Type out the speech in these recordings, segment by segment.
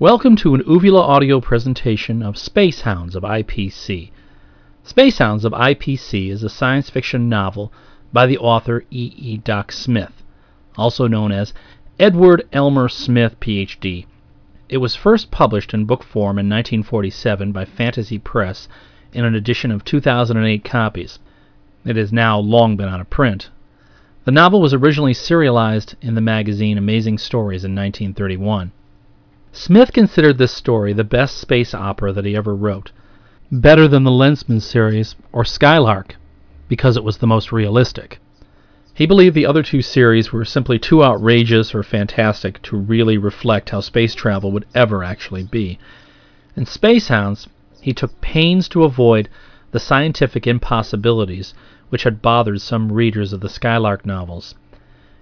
Welcome to an Uvula audio presentation of Space Hounds of IPC. Space Hounds of IPC is a science fiction novel by the author E. E. Doc Smith, also known as Edward Elmer Smith, Ph.D. It was first published in book form in 1947 by Fantasy Press in an edition of 2008 copies. It has now long been out of print. The novel was originally serialized in the magazine Amazing Stories in 1931. Smith considered this story the best space opera that he ever wrote, better than the Lensman series or Skylark, because it was the most realistic. He believed the other two series were simply too outrageous or fantastic to really reflect how space travel would ever actually be. In Space Hounds, he took pains to avoid the scientific impossibilities which had bothered some readers of the Skylark novels.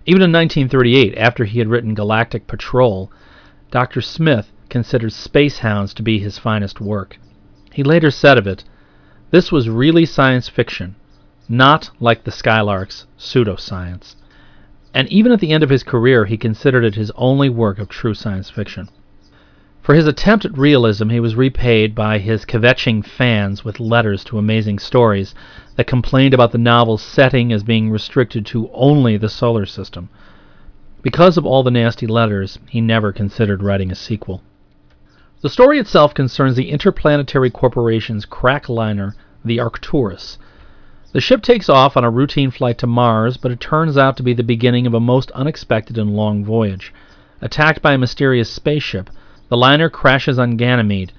Even in 1938, after he had written Galactic Patrol, Dr. Smith considered Space Hounds to be his finest work. He later said of it, This was really science fiction, not like the Skylarks, pseudoscience. And even at the end of his career, he considered it his only work of true science fiction. For his attempt at realism, he was repaid by his kvetching fans with letters to Amazing Stories that complained about the novel's setting as being restricted to only the solar system. Because of all the nasty letters, he never considered writing a sequel. The story itself concerns the Interplanetary Corporation's crack liner, the Arcturus. The ship takes off on a routine flight to Mars, but it turns out to be the beginning of a most unexpected and long voyage. Attacked by a mysterious spaceship, the liner crashes on Ganymede.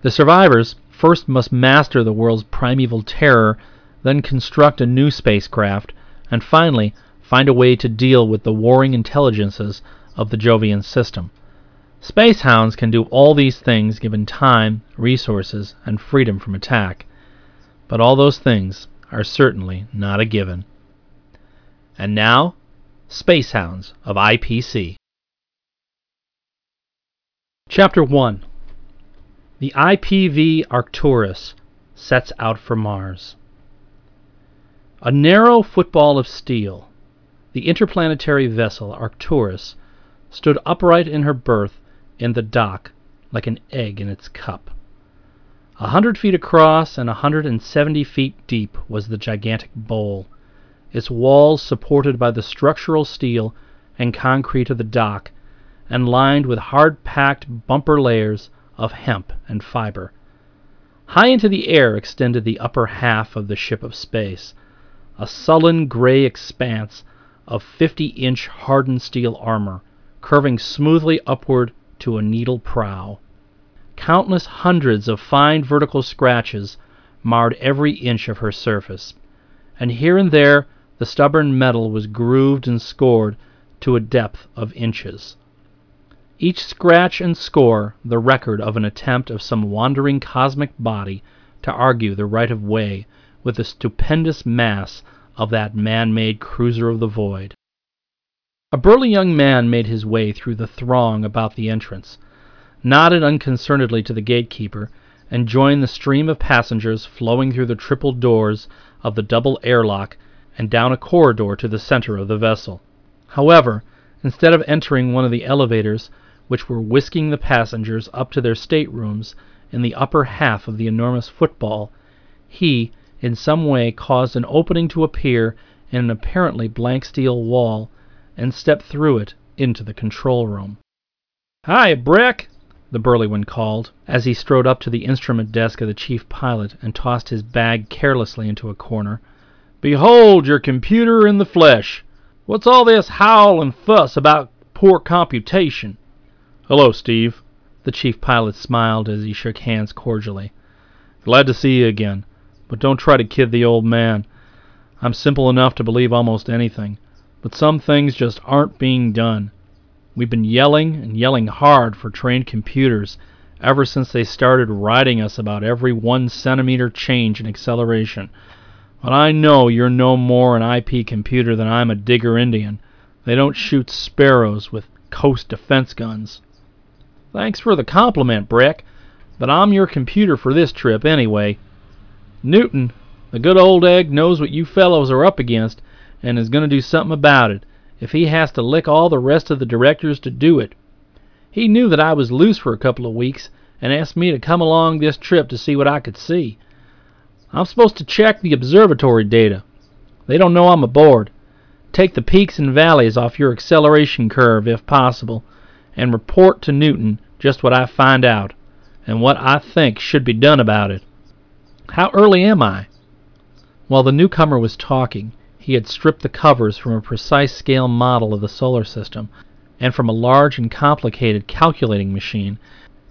The survivors first must master the world's primeval terror, then construct a new spacecraft, and finally find a way to deal with the warring intelligences of the Jovian system. Space hounds can do all these things given time, resources, and freedom from attack. But all those things are certainly not a given. And now, Space Hounds of IPC. Chapter 1 The IPV Arcturus sets out for Mars. A narrow football of steel, the interplanetary vessel Arcturus stood upright in her berth in the dock like an egg in its cup. A hundred feet across and a hundred and seventy feet deep was the gigantic bowl, its walls supported by the structural steel and concrete of the dock and lined with hard packed bumper layers of hemp and fiber. High into the air extended the upper half of the ship of space, a sullen gray expanse of 50 inch hardened steel armor, curving smoothly upward to a needle prow. Countless hundreds of fine vertical scratches marred every inch of her surface, and here and there the stubborn metal was grooved and scored to a depth of inches each scratch and score the record of an attempt of some wandering cosmic body to argue the right of way with the stupendous mass of that man made cruiser of the void. A burly young man made his way through the throng about the entrance, nodded unconcernedly to the gatekeeper, and joined the stream of passengers flowing through the triple doors of the double airlock and down a corridor to the center of the vessel. However, instead of entering one of the elevators, which were whisking the passengers up to their staterooms in the upper half of the enormous football, he, in some way, caused an opening to appear in an apparently blank steel wall and stepped through it into the control room. Hi, Breck! the burly one called, as he strode up to the instrument desk of the chief pilot and tossed his bag carelessly into a corner. Behold your computer in the flesh. What's all this howl and fuss about poor computation? Hello, Steve. The chief pilot smiled as he shook hands cordially. Glad to see you again, but don't try to kid the old man. I'm simple enough to believe almost anything, but some things just aren't being done. We've been yelling and yelling hard for trained computers ever since they started writing us about every one centimeter change in acceleration. But I know you're no more an IP computer than I'm a digger Indian. They don't shoot sparrows with coast defense guns. Thanks for the compliment, Breck, but I'm your computer for this trip anyway. Newton, the good old egg knows what you fellows are up against and is going to do something about it if he has to lick all the rest of the directors to do it. He knew that I was loose for a couple of weeks and asked me to come along this trip to see what I could see. I'm supposed to check the observatory data. They don't know I'm aboard. Take the peaks and valleys off your acceleration curve if possible, and report to Newton just what I find out and what I think should be done about it. How early am I? While the newcomer was talking, he had stripped the covers from a precise scale model of the solar system and from a large and complicated calculating machine,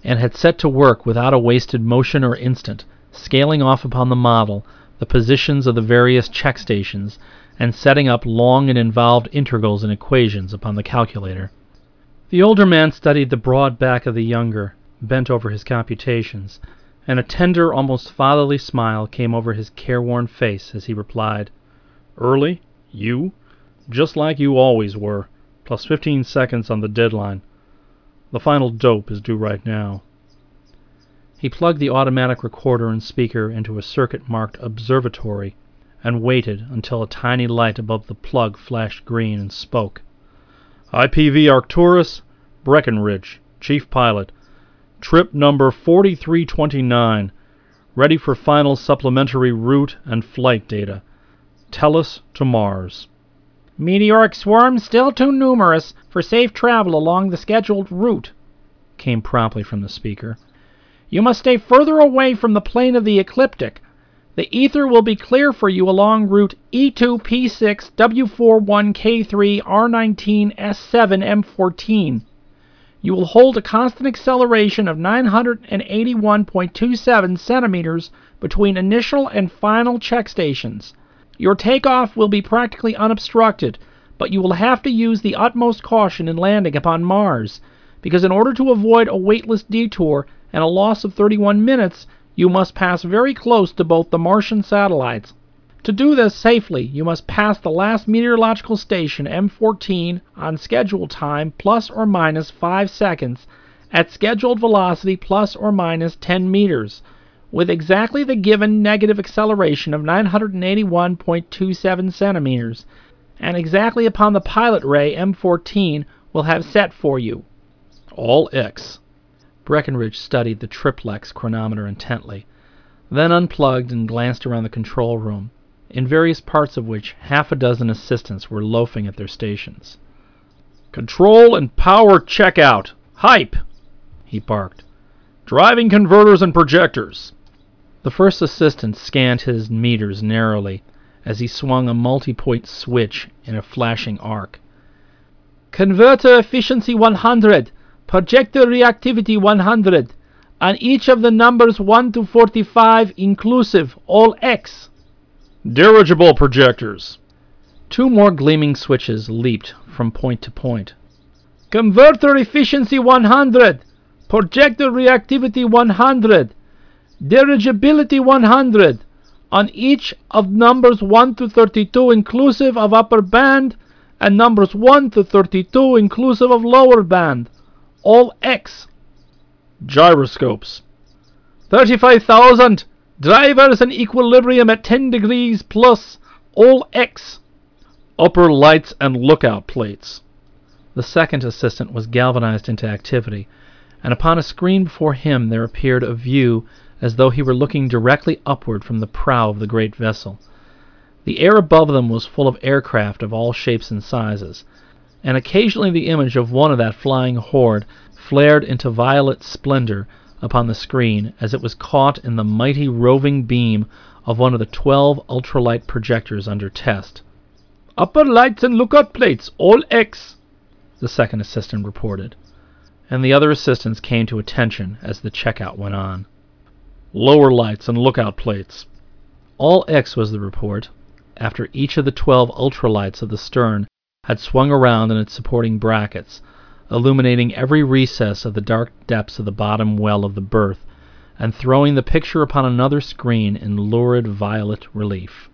and had set to work without a wasted motion or instant, scaling off upon the model the positions of the various check stations and setting up long and involved integrals and equations upon the calculator. The older man studied the broad back of the younger, bent over his computations, and a tender, almost fatherly smile came over his careworn face as he replied, Early? You? Just like you always were, plus 15 seconds on the deadline. The final dope is due right now. He plugged the automatic recorder and speaker into a circuit marked Observatory and waited until a tiny light above the plug flashed green and spoke. IPV Arcturus, Breckenridge, Chief Pilot. Trip number 4329. Ready for final supplementary route and flight data. Tellus to Mars. Meteoric swarms still too numerous for safe travel along the scheduled route, came promptly from the speaker. You must stay further away from the plane of the ecliptic. The ether will be clear for you along route E2P6 you will hold a constant acceleration of 981.27 centimeters between initial and final check stations. Your takeoff will be practically unobstructed, but you will have to use the utmost caution in landing upon Mars, because in order to avoid a weightless detour and a loss of 31 minutes, you must pass very close to both the Martian satellites. To do this safely, you must pass the last meteorological station, M14, on schedule time plus or minus 5 seconds at scheduled velocity plus or minus 10 meters, with exactly the given negative acceleration of 981.27 centimeters, and exactly upon the pilot ray M14 will have set for you. All X. Breckenridge studied the triplex chronometer intently, then unplugged and glanced around the control room in various parts of which half a dozen assistants were loafing at their stations. Control and power checkout! Hype! he barked. Driving converters and projectors! The first assistant scanned his meters narrowly as he swung a multi point switch in a flashing arc. Converter efficiency 100, projector reactivity 100, on each of the numbers 1 to 45 inclusive, all X. Dirigible projectors. Two more gleaming switches leaped from point to point. Converter efficiency 100. Projector reactivity 100. Dirigibility 100. On each of numbers 1 to 32 inclusive of upper band and numbers 1 to 32 inclusive of lower band. All X. Gyroscopes. 35,000. Drivers in equilibrium at 10 degrees plus, all X. Upper lights and lookout plates. The second assistant was galvanized into activity, and upon a screen before him there appeared a view as though he were looking directly upward from the prow of the great vessel. The air above them was full of aircraft of all shapes and sizes, and occasionally the image of one of that flying horde flared into violet splendor upon the screen as it was caught in the mighty roving beam of one of the 12 ultralight projectors under test. Upper lights and lookout plates, all X, the second assistant reported, and the other assistants came to attention as the checkout went on. Lower lights and lookout plates. All X was the report, after each of the 12 ultralights of the stern had swung around in its supporting brackets illuminating every recess of the dark depths of the bottom well of the berth, and throwing the picture upon another screen in lurid violet relief.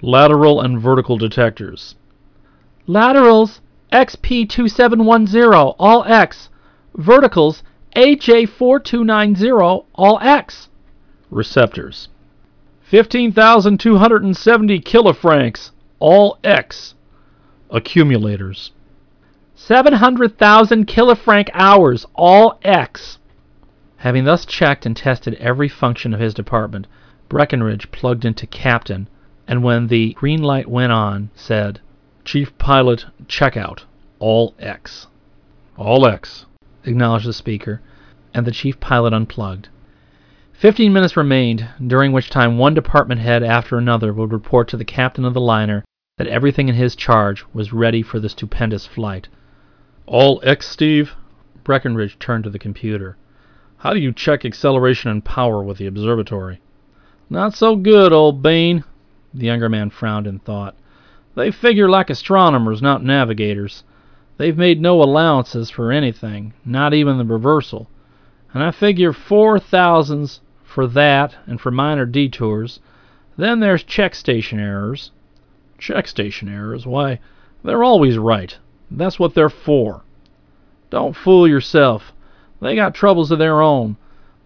Lateral and vertical detectors. Laterals XP2710, all X. Verticals AJ4290, all X. Receptors. 15,270 kilofrancs, all X. Accumulators. 700,000 kilofranc hours, all X. Having thus checked and tested every function of his department, Breckenridge plugged into Captain, and when the green light went on, said, Chief Pilot, check out. All X. All X, acknowledged the speaker, and the chief pilot unplugged. Fifteen minutes remained, during which time one department head after another would report to the captain of the liner that everything in his charge was ready for the stupendous flight. All X, Steve? Breckenridge turned to the computer. How do you check acceleration and power with the observatory? Not so good, old Bain. The younger man frowned in thought. They figure like astronomers, not navigators. They've made no allowances for anything, not even the reversal. And I figure four thousands for that and for minor detours. Then there's check station errors. Check station errors? Why, they're always right. That's what they're for. Don't fool yourself. They got troubles of their own,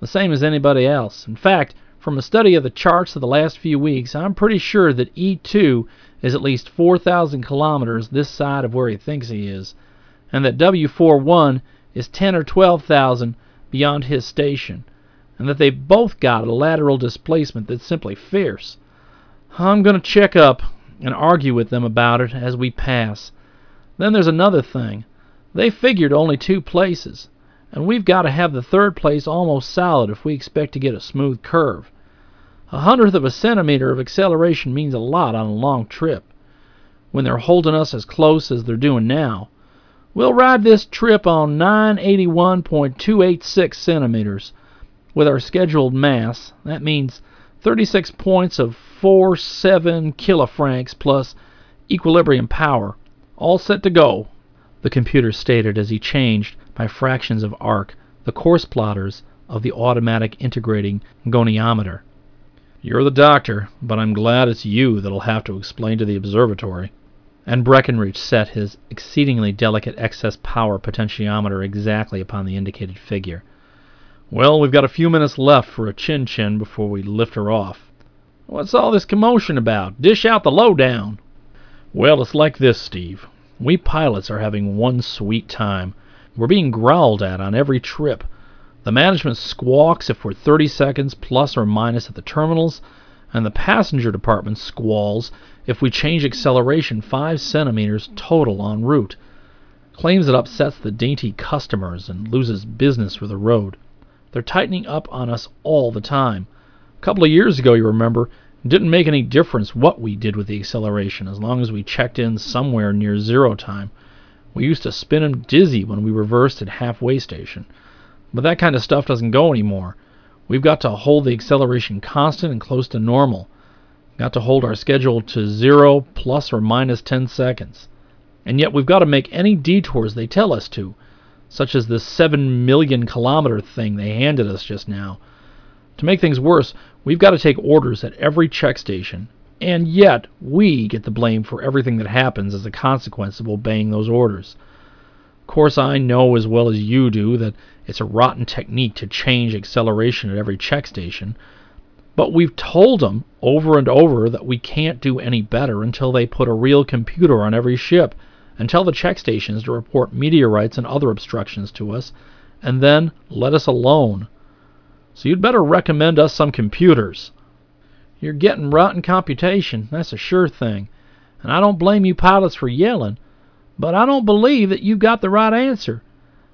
the same as anybody else. In fact, from a study of the charts of the last few weeks, I'm pretty sure that E2 is at least 4,000 kilometers this side of where he thinks he is, and that W41 is 10 or 12,000 beyond his station, and that they've both got a lateral displacement that's simply fierce. I'm going to check up and argue with them about it as we pass. Then there's another thing. They figured only two places, and we've got to have the third place almost solid if we expect to get a smooth curve. A hundredth of a centimeter of acceleration means a lot on a long trip. When they're holding us as close as they're doing now, we'll ride this trip on 981.286 centimeters. With our scheduled mass, that means 36 points of 47 kilofrancs plus equilibrium power, all set to go, the computer stated as he changed, by fractions of arc, the course plotters of the automatic integrating goniometer. You're the doctor, but I'm glad it's you that'll have to explain to the observatory. And Breckenridge set his exceedingly delicate excess power potentiometer exactly upon the indicated figure. Well, we've got a few minutes left for a chin chin before we lift her off. What's all this commotion about? Dish out the lowdown. Well, it's like this, Steve. We pilots are having one sweet time. We're being growled at on every trip. The management squawks if we're 30 seconds plus or minus at the terminals, and the passenger department squalls if we change acceleration 5 centimeters total en route. Claims it upsets the dainty customers and loses business for the road. They're tightening up on us all the time. A couple of years ago, you remember, didn't make any difference what we did with the acceleration as long as we checked in somewhere near zero time. We used to spin 'em dizzy when we reversed at halfway station. But that kind of stuff doesn't go anymore. We've got to hold the acceleration constant and close to normal. Got to hold our schedule to zero plus or minus 10 seconds. And yet we've got to make any detours they tell us to, such as this 7 million kilometer thing they handed us just now. To make things worse, we've got to take orders at every check station, and yet we get the blame for everything that happens as a consequence of obeying those orders Of course, I know as well as you do that it's a rotten technique to change acceleration at every check station, but we've told them over and over that we can't do any better until they put a real computer on every ship and tell the check stations to report meteorites and other obstructions to us, and then let us alone. So you'd better recommend us some computers. You're getting rotten computation, that's a sure thing. And I don't blame you pilots for yelling. But I don't believe that you've got the right answer.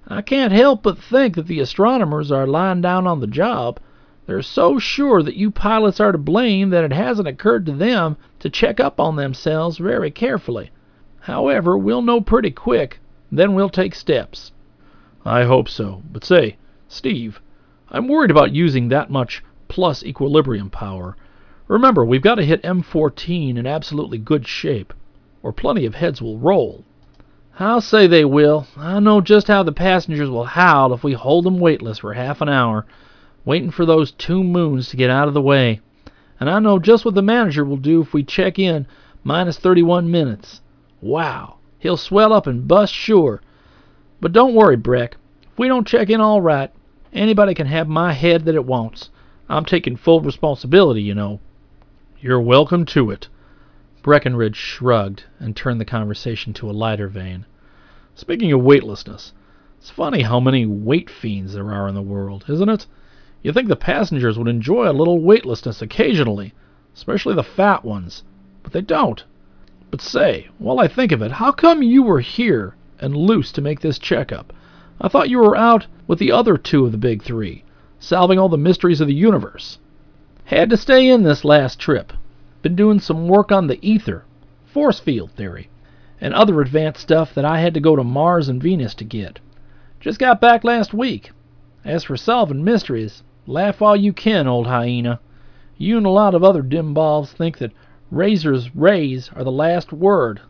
I can't help but think that the astronomers are lying down on the job. They're so sure that you pilots are to blame that it hasn't occurred to them to check up on themselves very carefully. However, we'll know pretty quick, then we'll take steps. I hope so. But say, Steve, I'm worried about using that much plus equilibrium power. Remember, we've got to hit M14 in absolutely good shape, or plenty of heads will roll. I'll say they will. I know just how the passengers will howl if we hold them weightless for half an hour, waiting for those two moons to get out of the way. And I know just what the manager will do if we check in minus 31 minutes. Wow, he'll swell up and bust sure. But don't worry, Breck. If we don't check in all right, anybody can have my head that it wants. I'm taking full responsibility, you know. You're welcome to it. Breckenridge shrugged and turned the conversation to a lighter vein. Speaking of weightlessness, it's funny how many weight fiends there are in the world, isn't it? You think the passengers would enjoy a little weightlessness occasionally, especially the fat ones, but they don't. But say, while I think of it, how come you were here and loose to make this checkup? I thought you were out with the other two of the big three, solving all the mysteries of the universe. Had to stay in this last trip. Been doing some work on the ether, force field theory, and other advanced stuff that I had to go to Mars and Venus to get. Just got back last week. As for solving mysteries, laugh all you can, old hyena. You and a lot of other dim balls think that razors rays are the last word,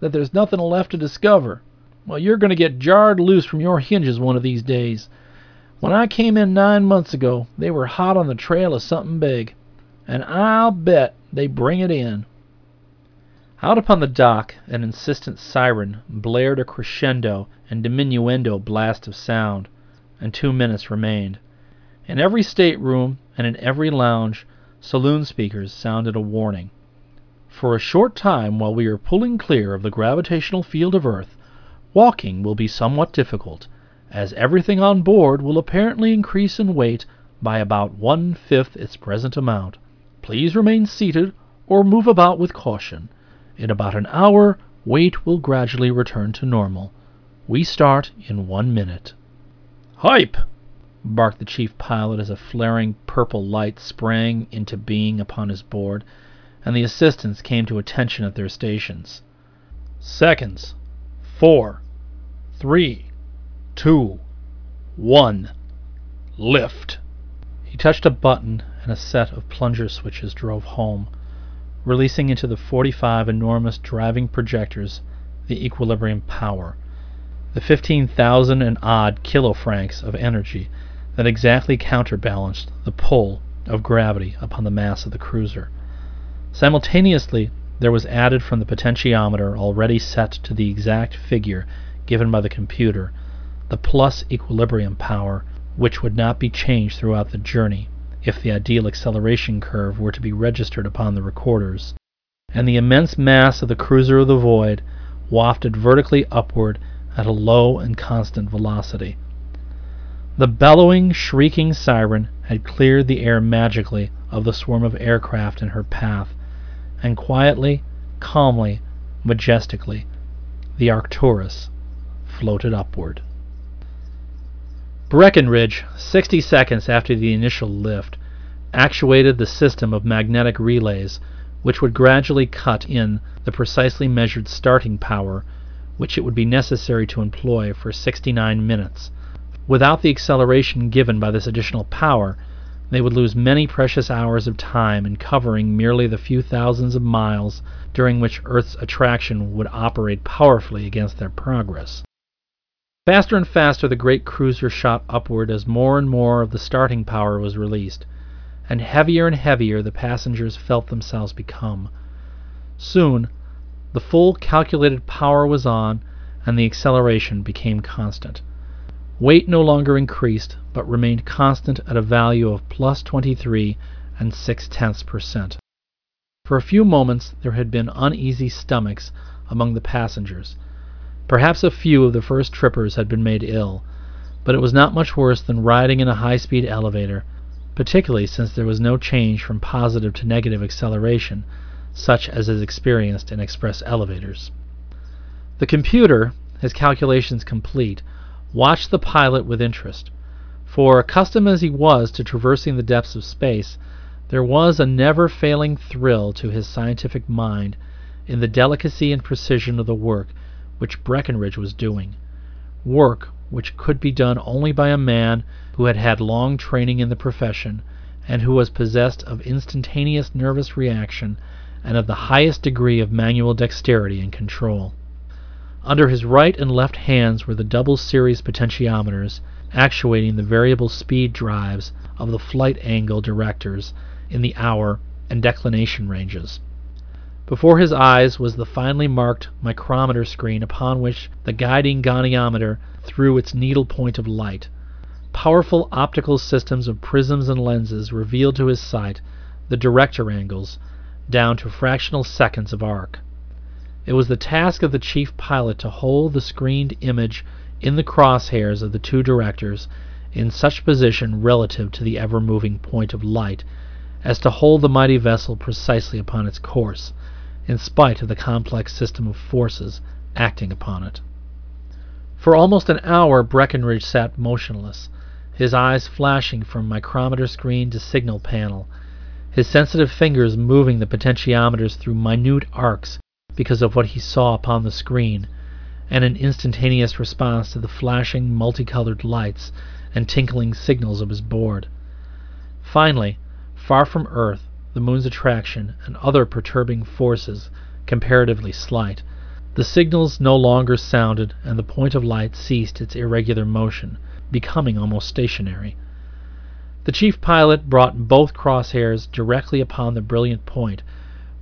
that there's nothing left to discover. Well, you're going to get jarred loose from your hinges one of these days. When I came in nine months ago, they were hot on the trail of something big, and I'll bet they bring it in. Out upon the dock, an insistent siren blared a crescendo and diminuendo blast of sound, and two minutes remained. In every stateroom and in every lounge, saloon speakers sounded a warning. For a short time, while we are pulling clear of the gravitational field of Earth, walking will be somewhat difficult, as everything on board will apparently increase in weight by about one fifth its present amount. Please remain seated or move about with caution. In about an hour, weight will gradually return to normal. We start in one minute. Hype! barked the chief pilot as a flaring purple light sprang into being upon his board, and the assistants came to attention at their stations. Seconds. Four. Three. Two. One. Lift. He touched a button, and a set of plunger switches drove home, releasing into the 45 enormous driving projectors the equilibrium power, the 15,000 and odd kilofrancs of energy that exactly counterbalanced the pull of gravity upon the mass of the cruiser. Simultaneously, there was added from the potentiometer already set to the exact figure given by the computer the plus equilibrium power, which would not be changed throughout the journey if the ideal acceleration curve were to be registered upon the recorders, and the immense mass of the cruiser of the void wafted vertically upward at a low and constant velocity. The bellowing, shrieking siren had cleared the air magically of the swarm of aircraft in her path, and quietly, calmly, majestically, the Arcturus floated upward. Breckenridge, 60 seconds after the initial lift, actuated the system of magnetic relays which would gradually cut in the precisely measured starting power which it would be necessary to employ for 69 minutes Without the acceleration given by this additional power, they would lose many precious hours of time in covering merely the few thousands of miles during which Earth's attraction would operate powerfully against their progress. Faster and faster the great cruiser shot upward as more and more of the starting power was released, and heavier and heavier the passengers felt themselves become. Soon, the full calculated power was on, and the acceleration became constant. Weight no longer increased, but remained constant at a value of plus 23 and 6 tenths per cent. For a few moments there had been uneasy stomachs among the passengers. Perhaps a few of the first trippers had been made ill, but it was not much worse than riding in a high speed elevator, particularly since there was no change from positive to negative acceleration, such as is experienced in express elevators. The computer, his calculations complete, watched the pilot with interest, for, accustomed as he was to traversing the depths of space, there was a never failing thrill to his scientific mind in the delicacy and precision of the work which Breckenridge was doing. Work which could be done only by a man who had had long training in the profession and who was possessed of instantaneous nervous reaction and of the highest degree of manual dexterity and control. Under his right and left hands were the double series potentiometers actuating the variable speed drives of the flight angle directors in the hour and declination ranges. Before his eyes was the finely marked micrometer screen upon which the guiding goniometer threw its needle point of light. Powerful optical systems of prisms and lenses revealed to his sight the director angles down to fractional seconds of arc. It was the task of the chief pilot to hold the screened image in the crosshairs of the two directors in such position relative to the ever moving point of light as to hold the mighty vessel precisely upon its course, in spite of the complex system of forces acting upon it. For almost an hour Breckenridge sat motionless, his eyes flashing from micrometer screen to signal panel, his sensitive fingers moving the potentiometers through minute arcs because of what he saw upon the screen, and an instantaneous response to the flashing multicolored lights and tinkling signals of his board. Finally, far from Earth, the moon's attraction, and other perturbing forces, comparatively slight, the signals no longer sounded, and the point of light ceased its irregular motion, becoming almost stationary. The chief pilot brought both crosshairs directly upon the brilliant point,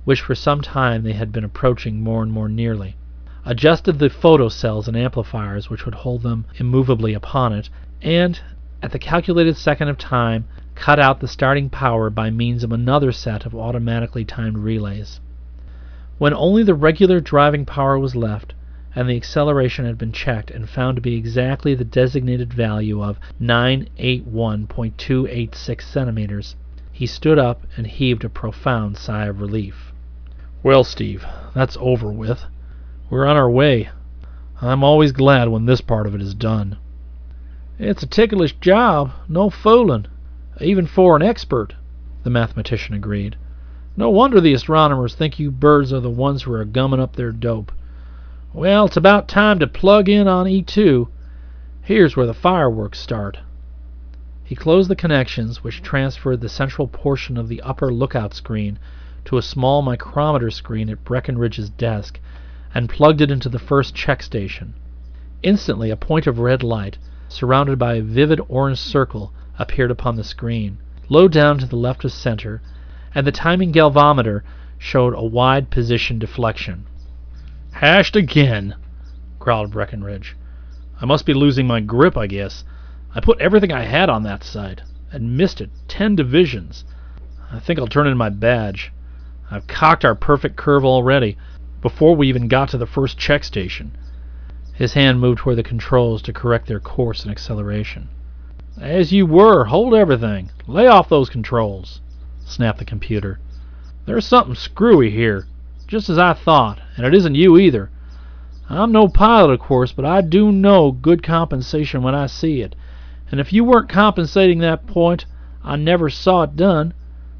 which for some time they had been approaching more and more nearly, adjusted the photocells and amplifiers which would hold them immovably upon it, and, at the calculated second of time, cut out the starting power by means of another set of automatically timed relays. When only the regular driving power was left, and the acceleration had been checked and found to be exactly the designated value of 981.286 centimeters, he stood up and heaved a profound sigh of relief. Well, Steve, that's over with. We're on our way. I'm always glad when this part of it is done. It's a ticklish job, no fooling, even for an expert, the mathematician agreed. No wonder the astronomers think you birds are the ones who are gumming up their dope. Well, it's about time to plug in on E2. Here's where the fireworks start. He closed the connections, which transferred the central portion of the upper lookout screen to a small micrometer screen at Breckenridge's desk, and plugged it into the first check station. Instantly, a point of red light, surrounded by a vivid orange circle, appeared upon the screen. Low down to the left of center, and the timing galvanometer showed a wide position deflection. Hashed again, growled Breckenridge. I must be losing my grip, I guess. I put everything I had on that side, and missed it ten divisions. I think I'll turn in my badge. I've cocked our perfect curve already, before we even got to the first check station. His hand moved toward the controls to correct their course and acceleration. As you were, hold everything. Lay off those controls, snapped the computer. There's something screwy here, just as I thought, and it isn't you either. I'm no pilot, of course, but I do know good compensation when I see it. And if you weren't compensating that point, I never saw it done.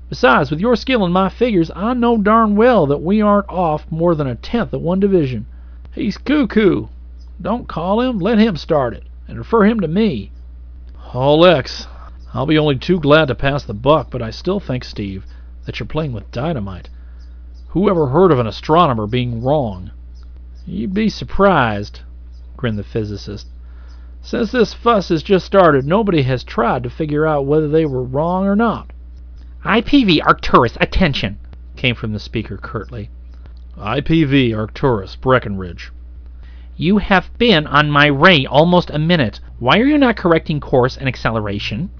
Besides, with your skill and my figures, I know darn well that we aren't off more than a tenth of one division. He's cuckoo. Don't call him, let him start it, and refer him to me. All X. I'll be only too glad to pass the buck, but I still think, Steve, that you're playing with dynamite. Who ever heard of an astronomer being wrong? You'd be surprised, grinned the physicist. Since this fuss has just started, nobody has tried to figure out whether they were wrong or not. IPV Arcturus, attention, came from the speaker curtly. IPV Arcturus, Breckenridge. You have been on my ray almost a minute. Why are you not correcting course and acceleration?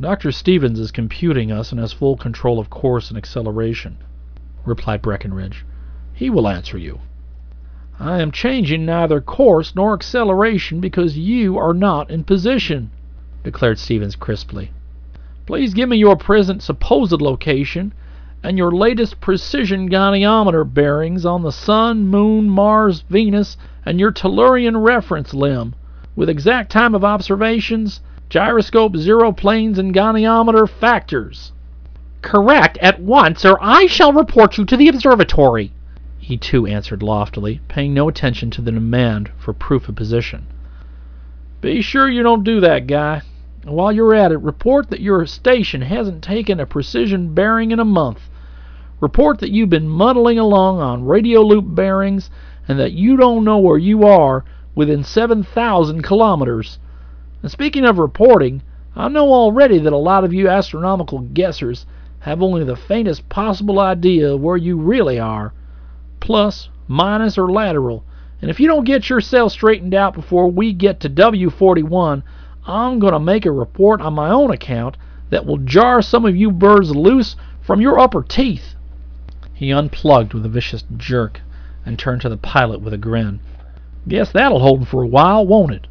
Dr. Stevens is computing us and has full control of course and acceleration, replied Breckenridge. He will answer you. I am changing neither course nor acceleration because you are not in position, declared Stevens crisply. Please give me your present supposed location and your latest precision goniometer bearings on the Sun, Moon, Mars, Venus, and your Tellurian reference limb, with exact time of observations, gyroscope zero planes, and goniometer factors. Correct at once, or I shall report you to the observatory. He too answered loftily, paying no attention to the demand for proof of position. Be sure you don't do that, guy. While you're at it, report that your station hasn't taken a precision bearing in a month. Report that you've been muddling along on radio loop bearings and that you don't know where you are within 7,000 kilometers. And speaking of reporting, I know already that a lot of you astronomical guessers have only the faintest possible idea of where you really are. Plus, minus, or lateral. And if you don't get yourself straightened out before we get to W41, I'm going to make a report on my own account that will jar some of you birds loose from your upper teeth. He unplugged with a vicious jerk and turned to the pilot with a grin. Guess that'll hold him for a while, won't it?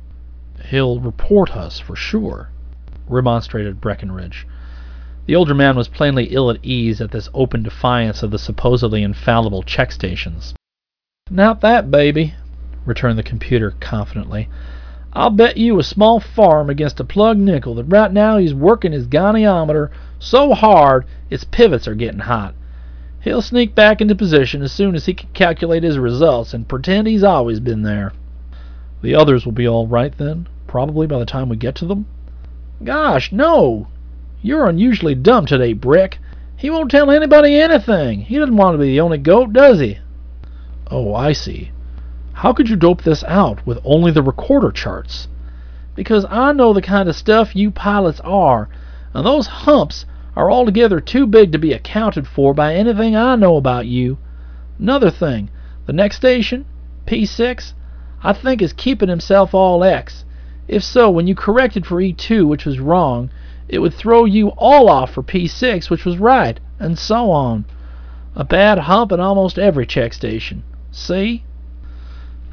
He'll report us for sure, remonstrated Breckenridge. The older man was plainly ill at ease at this open defiance of the supposedly infallible check stations. Not that, baby, returned the computer confidently. I'll bet you a small farm against a plug nickel that right now he's working his goniometer so hard its pivots are getting hot. He'll sneak back into position as soon as he can calculate his results and pretend he's always been there. The others will be all right then, probably by the time we get to them? Gosh, no! You're unusually dumb today, Breck. He won't tell anybody anything. He doesn't want to be the only goat, does he? Oh, I see. How could you dope this out with only the recorder charts? Because I know the kind of stuff you pilots are, and those humps are altogether too big to be accounted for by anything I know about you. Another thing, the next station, P6, I think is keeping himself all X. If so, when you corrected for E2, which was wrong, it would throw you all off for P6, which was right, and so on. A bad hump in almost every check station. See?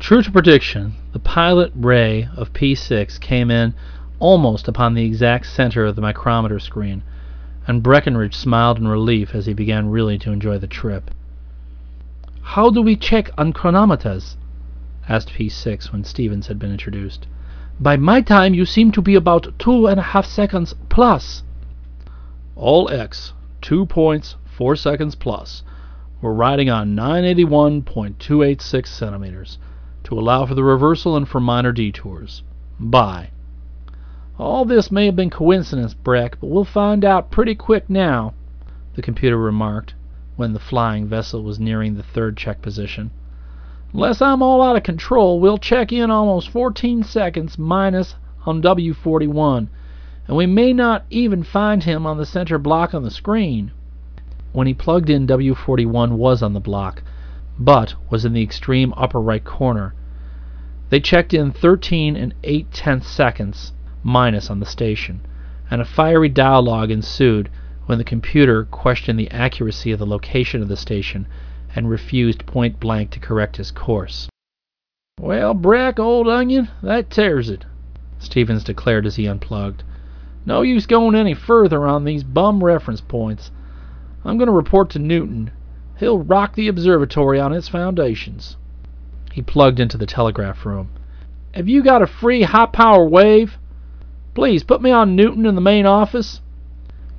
True to prediction, the pilot ray of P6 came in almost upon the exact center of the micrometer screen, and Breckenridge smiled in relief as he began really to enjoy the trip. How do we check on chronometers? asked P6 when Stevens had been introduced. By my time, you seem to be about two and a half seconds plus. All X, two points, four seconds plus. We're riding on 981.286 centimeters to allow for the reversal and for minor detours. Bye. All this may have been coincidence, Breck, but we'll find out pretty quick now, the computer remarked when the flying vessel was nearing the third check position. Unless I'm all out of control, we'll check in almost 14 seconds minus on W41, and we may not even find him on the center block on the screen. When he plugged in, W41 was on the block, but was in the extreme upper right corner. They checked in 13 and 8 tenths seconds minus on the station, and a fiery dialogue ensued when the computer questioned the accuracy of the location of the station and refused point blank to correct his course. Well, Breck, old onion, that tears it, Stevens declared as he unplugged. No use going any further on these bum reference points. I'm going to report to Newton. He'll rock the observatory on its foundations. He plugged into the telegraph room. Have you got a free high power wave? Please put me on Newton in the main office.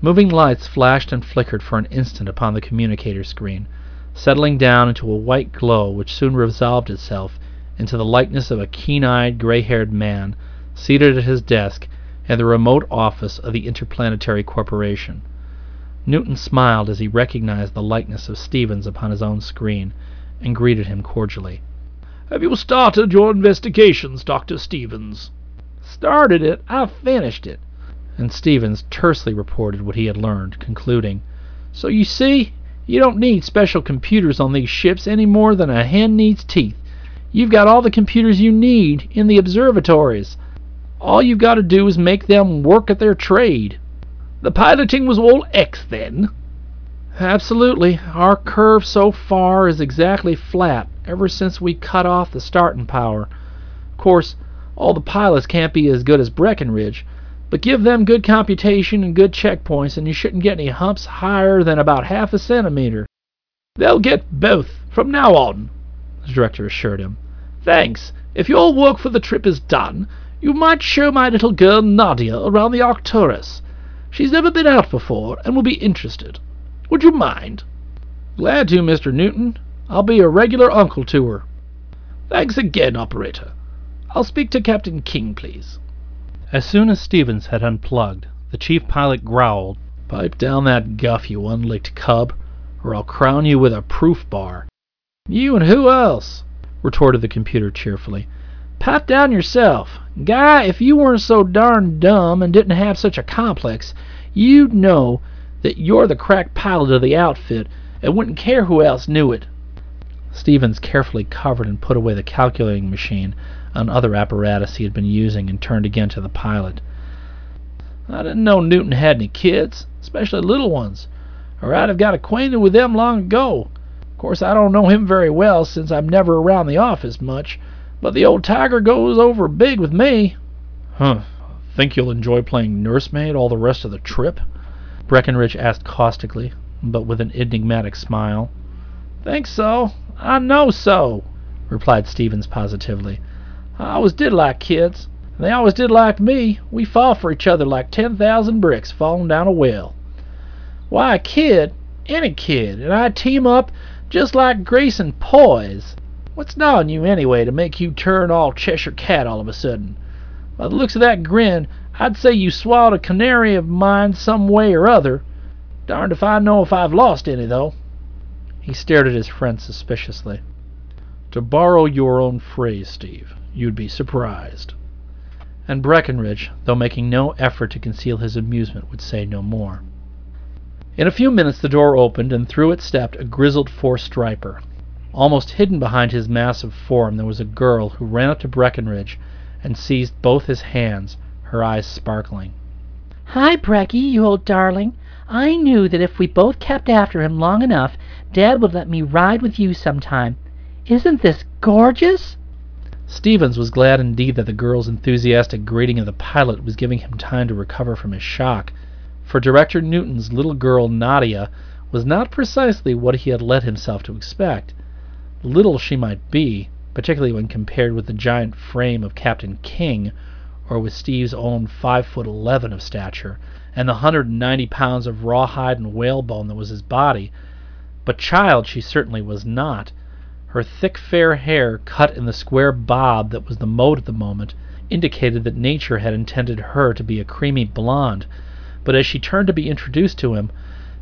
Moving lights flashed and flickered for an instant upon the communicator screen, settling down into a white glow which soon resolved itself into the likeness of a keen eyed, gray haired man seated at his desk in the remote office of the Interplanetary Corporation. Newton smiled as he recognized the likeness of Stevens upon his own screen and greeted him cordially. Have you started your investigations, Dr. Stevens? Started it, I've finished it. And Stevens tersely reported what he had learned, concluding, So you see, you don't need special computers on these ships any more than a hen needs teeth. You've got all the computers you need in the observatories. All you've got to do is make them work at their trade. The piloting was all X then? Absolutely. Our curve so far is exactly flat ever since we cut off the starting power. Of course, all the pilots can't be as good as Breckenridge, but give them good computation and good checkpoints, and you shouldn't get any humps higher than about half a centimeter. They'll get both from now on, the director assured him. Thanks. If your work for the trip is done, you might show my little girl Nadia around the Arcturus. She's never been out before and will be interested. Would you mind? Glad to, Mr. Newton. I'll be a regular uncle to her. Thanks again, operator. I'll speak to Captain King, please. As soon as Stevens had unplugged, the chief pilot growled, Pipe down that guff, you unlicked cub, or I'll crown you with a proof bar. You and who else? retorted the computer cheerfully. Pipe down yourself. Guy, if you weren't so darn dumb and didn't have such a complex, you'd know that you're the crack pilot of the outfit and wouldn't care who else knew it. Stevens carefully covered and put away the calculating machine and other apparatus he had been using and turned again to the pilot. I didn't know Newton had any kids, especially little ones, or I'd have got acquainted with them long ago. Of course, I don't know him very well since I'm never around the office much, but the old tiger goes over big with me. Huh. Think you'll enjoy playing nursemaid all the rest of the trip? Breckenridge asked caustically, but with an enigmatic smile. Think so. I know so, replied Stevens positively. I always did like kids. And they always did like me. We fall for each other like 10,000 bricks falling down a well. Why, a kid, any kid, and I team up just like Grace and Poise. What's gnawing you anyway to make you turn all Cheshire Cat all of a sudden? By the looks of that grin, I'd say you swallowed a canary of mine some way or other. Darned if I know if I've lost any, though. He stared at his friend suspiciously. To borrow your own phrase, Steve, you'd be surprised. And Breckenridge, though making no effort to conceal his amusement, would say no more. In a few minutes the door opened, and through it stepped a grizzled four-striper. Almost hidden behind his massive form there was a girl who ran up to Breckenridge and seized both his hands, her eyes sparkling. Hi, Brecky, you old darling. I knew that if we both kept after him long enough, Dad would let me ride with you sometime. Isn't this gorgeous? Stevens was glad indeed that the girl's enthusiastic greeting of the pilot was giving him time to recover from his shock, for Director Newton's little girl Nadia was not precisely what he had led himself to expect. Little she might be, particularly when compared with the giant frame of Captain King, or with Steve's own five foot eleven of stature, and the hundred and ninety pounds of rawhide and whalebone that was his body. But child she certainly was not. Her thick fair hair, cut in the square bob that was the mode at the moment, indicated that nature had intended her to be a creamy blonde. But as she turned to be introduced to him,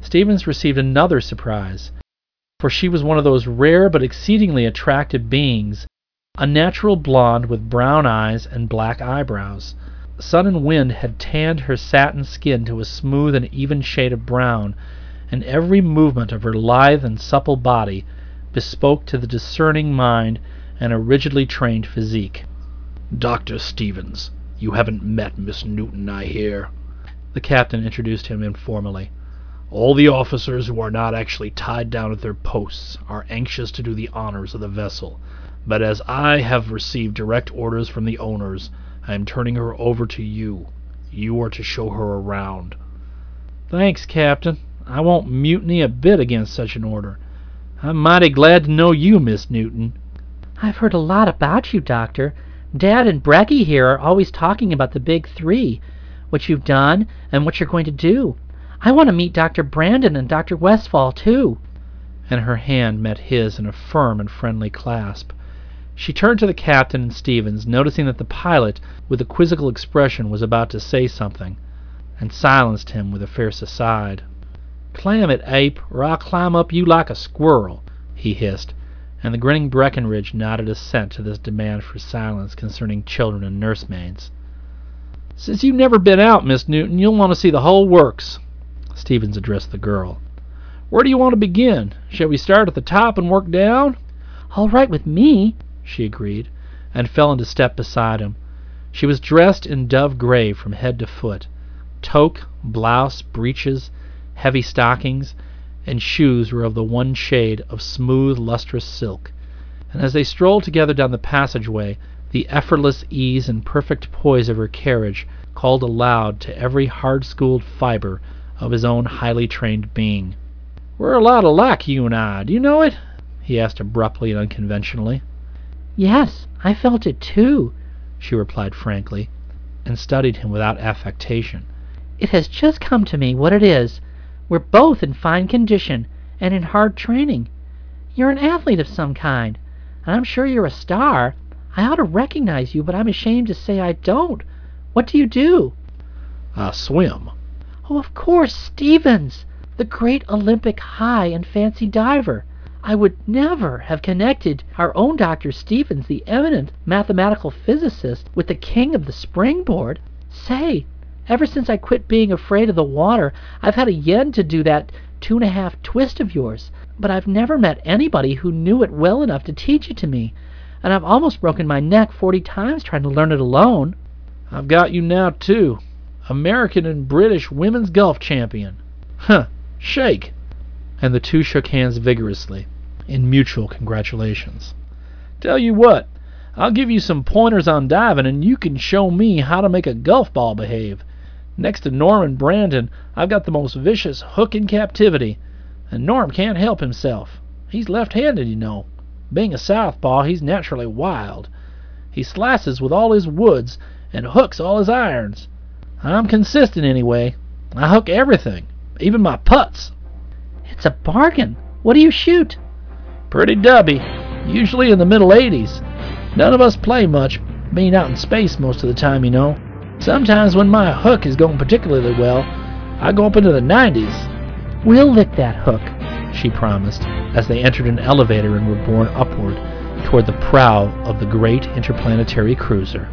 Stevens received another surprise, for she was one of those rare but exceedingly attractive beings, a natural blonde with brown eyes and black eyebrows. Sun and wind had tanned her satin skin to a smooth and even shade of brown, and every movement of her lithe and supple body bespoke to the discerning mind and a rigidly trained physique. Dr. Stevens, you haven't met Miss Newton, I hear. The captain introduced him informally. All the officers who are not actually tied down at their posts are anxious to do the honors of the vessel, but as I have received direct orders from the owners, I am turning her over to you. You are to show her around. Thanks, Captain. I won't mutiny a bit against such an order. I'm mighty glad to know you, Miss Newton. I've heard a lot about you, Doctor. Dad and Brecky here are always talking about the big three, what you've done and what you're going to do. I want to meet Dr. Brandon and Dr. Westfall, too. And her hand met his in a firm and friendly clasp. She turned to the captain and Stevens, noticing that the pilot, with a quizzical expression, was about to say something, and silenced him with a fierce aside. Clam it, ape, or I'll climb up you like a squirrel, he hissed, and the grinning Breckenridge nodded assent to this demand for silence concerning children and nursemaids. Since you've never been out, Miss Newton, you'll want to see the whole works. Stevens addressed the girl. Where do you want to begin? Shall we start at the top and work down? All right with me, she agreed, and fell into step beside him. She was dressed in dove gray from head to foot. Toque, blouse, breeches, heavy stockings, and shoes were of the one shade of smooth, lustrous silk. And as they strolled together down the passageway, the effortless ease and perfect poise of her carriage called aloud to every hard-schooled fiber of his own highly trained being. We're a lot alike, you and I. Do you know it? he asked abruptly and unconventionally. Yes, I felt it too, she replied frankly, and studied him without affectation. It has just come to me what it is. We're both in fine condition and in hard training. You're an athlete of some kind, and I'm sure you're a star. I ought to recognize you, but I'm ashamed to say I don't. What do you do? I swim. Oh, of course, Stevens, the great Olympic high and fancy diver. I would never have connected our own Dr. Stevens, the eminent mathematical physicist, with the king of the springboard. Say, Ever since I quit being afraid of the water, I've had a yen to do that two and a half twist of yours, but I've never met anybody who knew it well enough to teach it to me, and I've almost broken my neck forty times trying to learn it alone. I've got you now, too. American and British women's golf champion. Huh, shake. And the two shook hands vigorously. in mutual congratulations. Tell you what, I'll give you some pointers on diving, and you can show me how to make a golf ball behave. Next to Norman Brandon, I've got the most vicious hook in captivity, and Norm can't help himself. He's left handed, you know. Being a southpaw, he's naturally wild. He slices with all his woods and hooks all his irons. I'm consistent anyway. I hook everything, even my putts. It's a bargain. What do you shoot? Pretty dubby, usually in the middle 80s. None of us play much, being out in space most of the time, you know. Sometimes when my hook is going particularly well, I go up into the 90s. We'll lick that hook, she promised, as they entered an elevator and were borne upward toward the prow of the great interplanetary cruiser.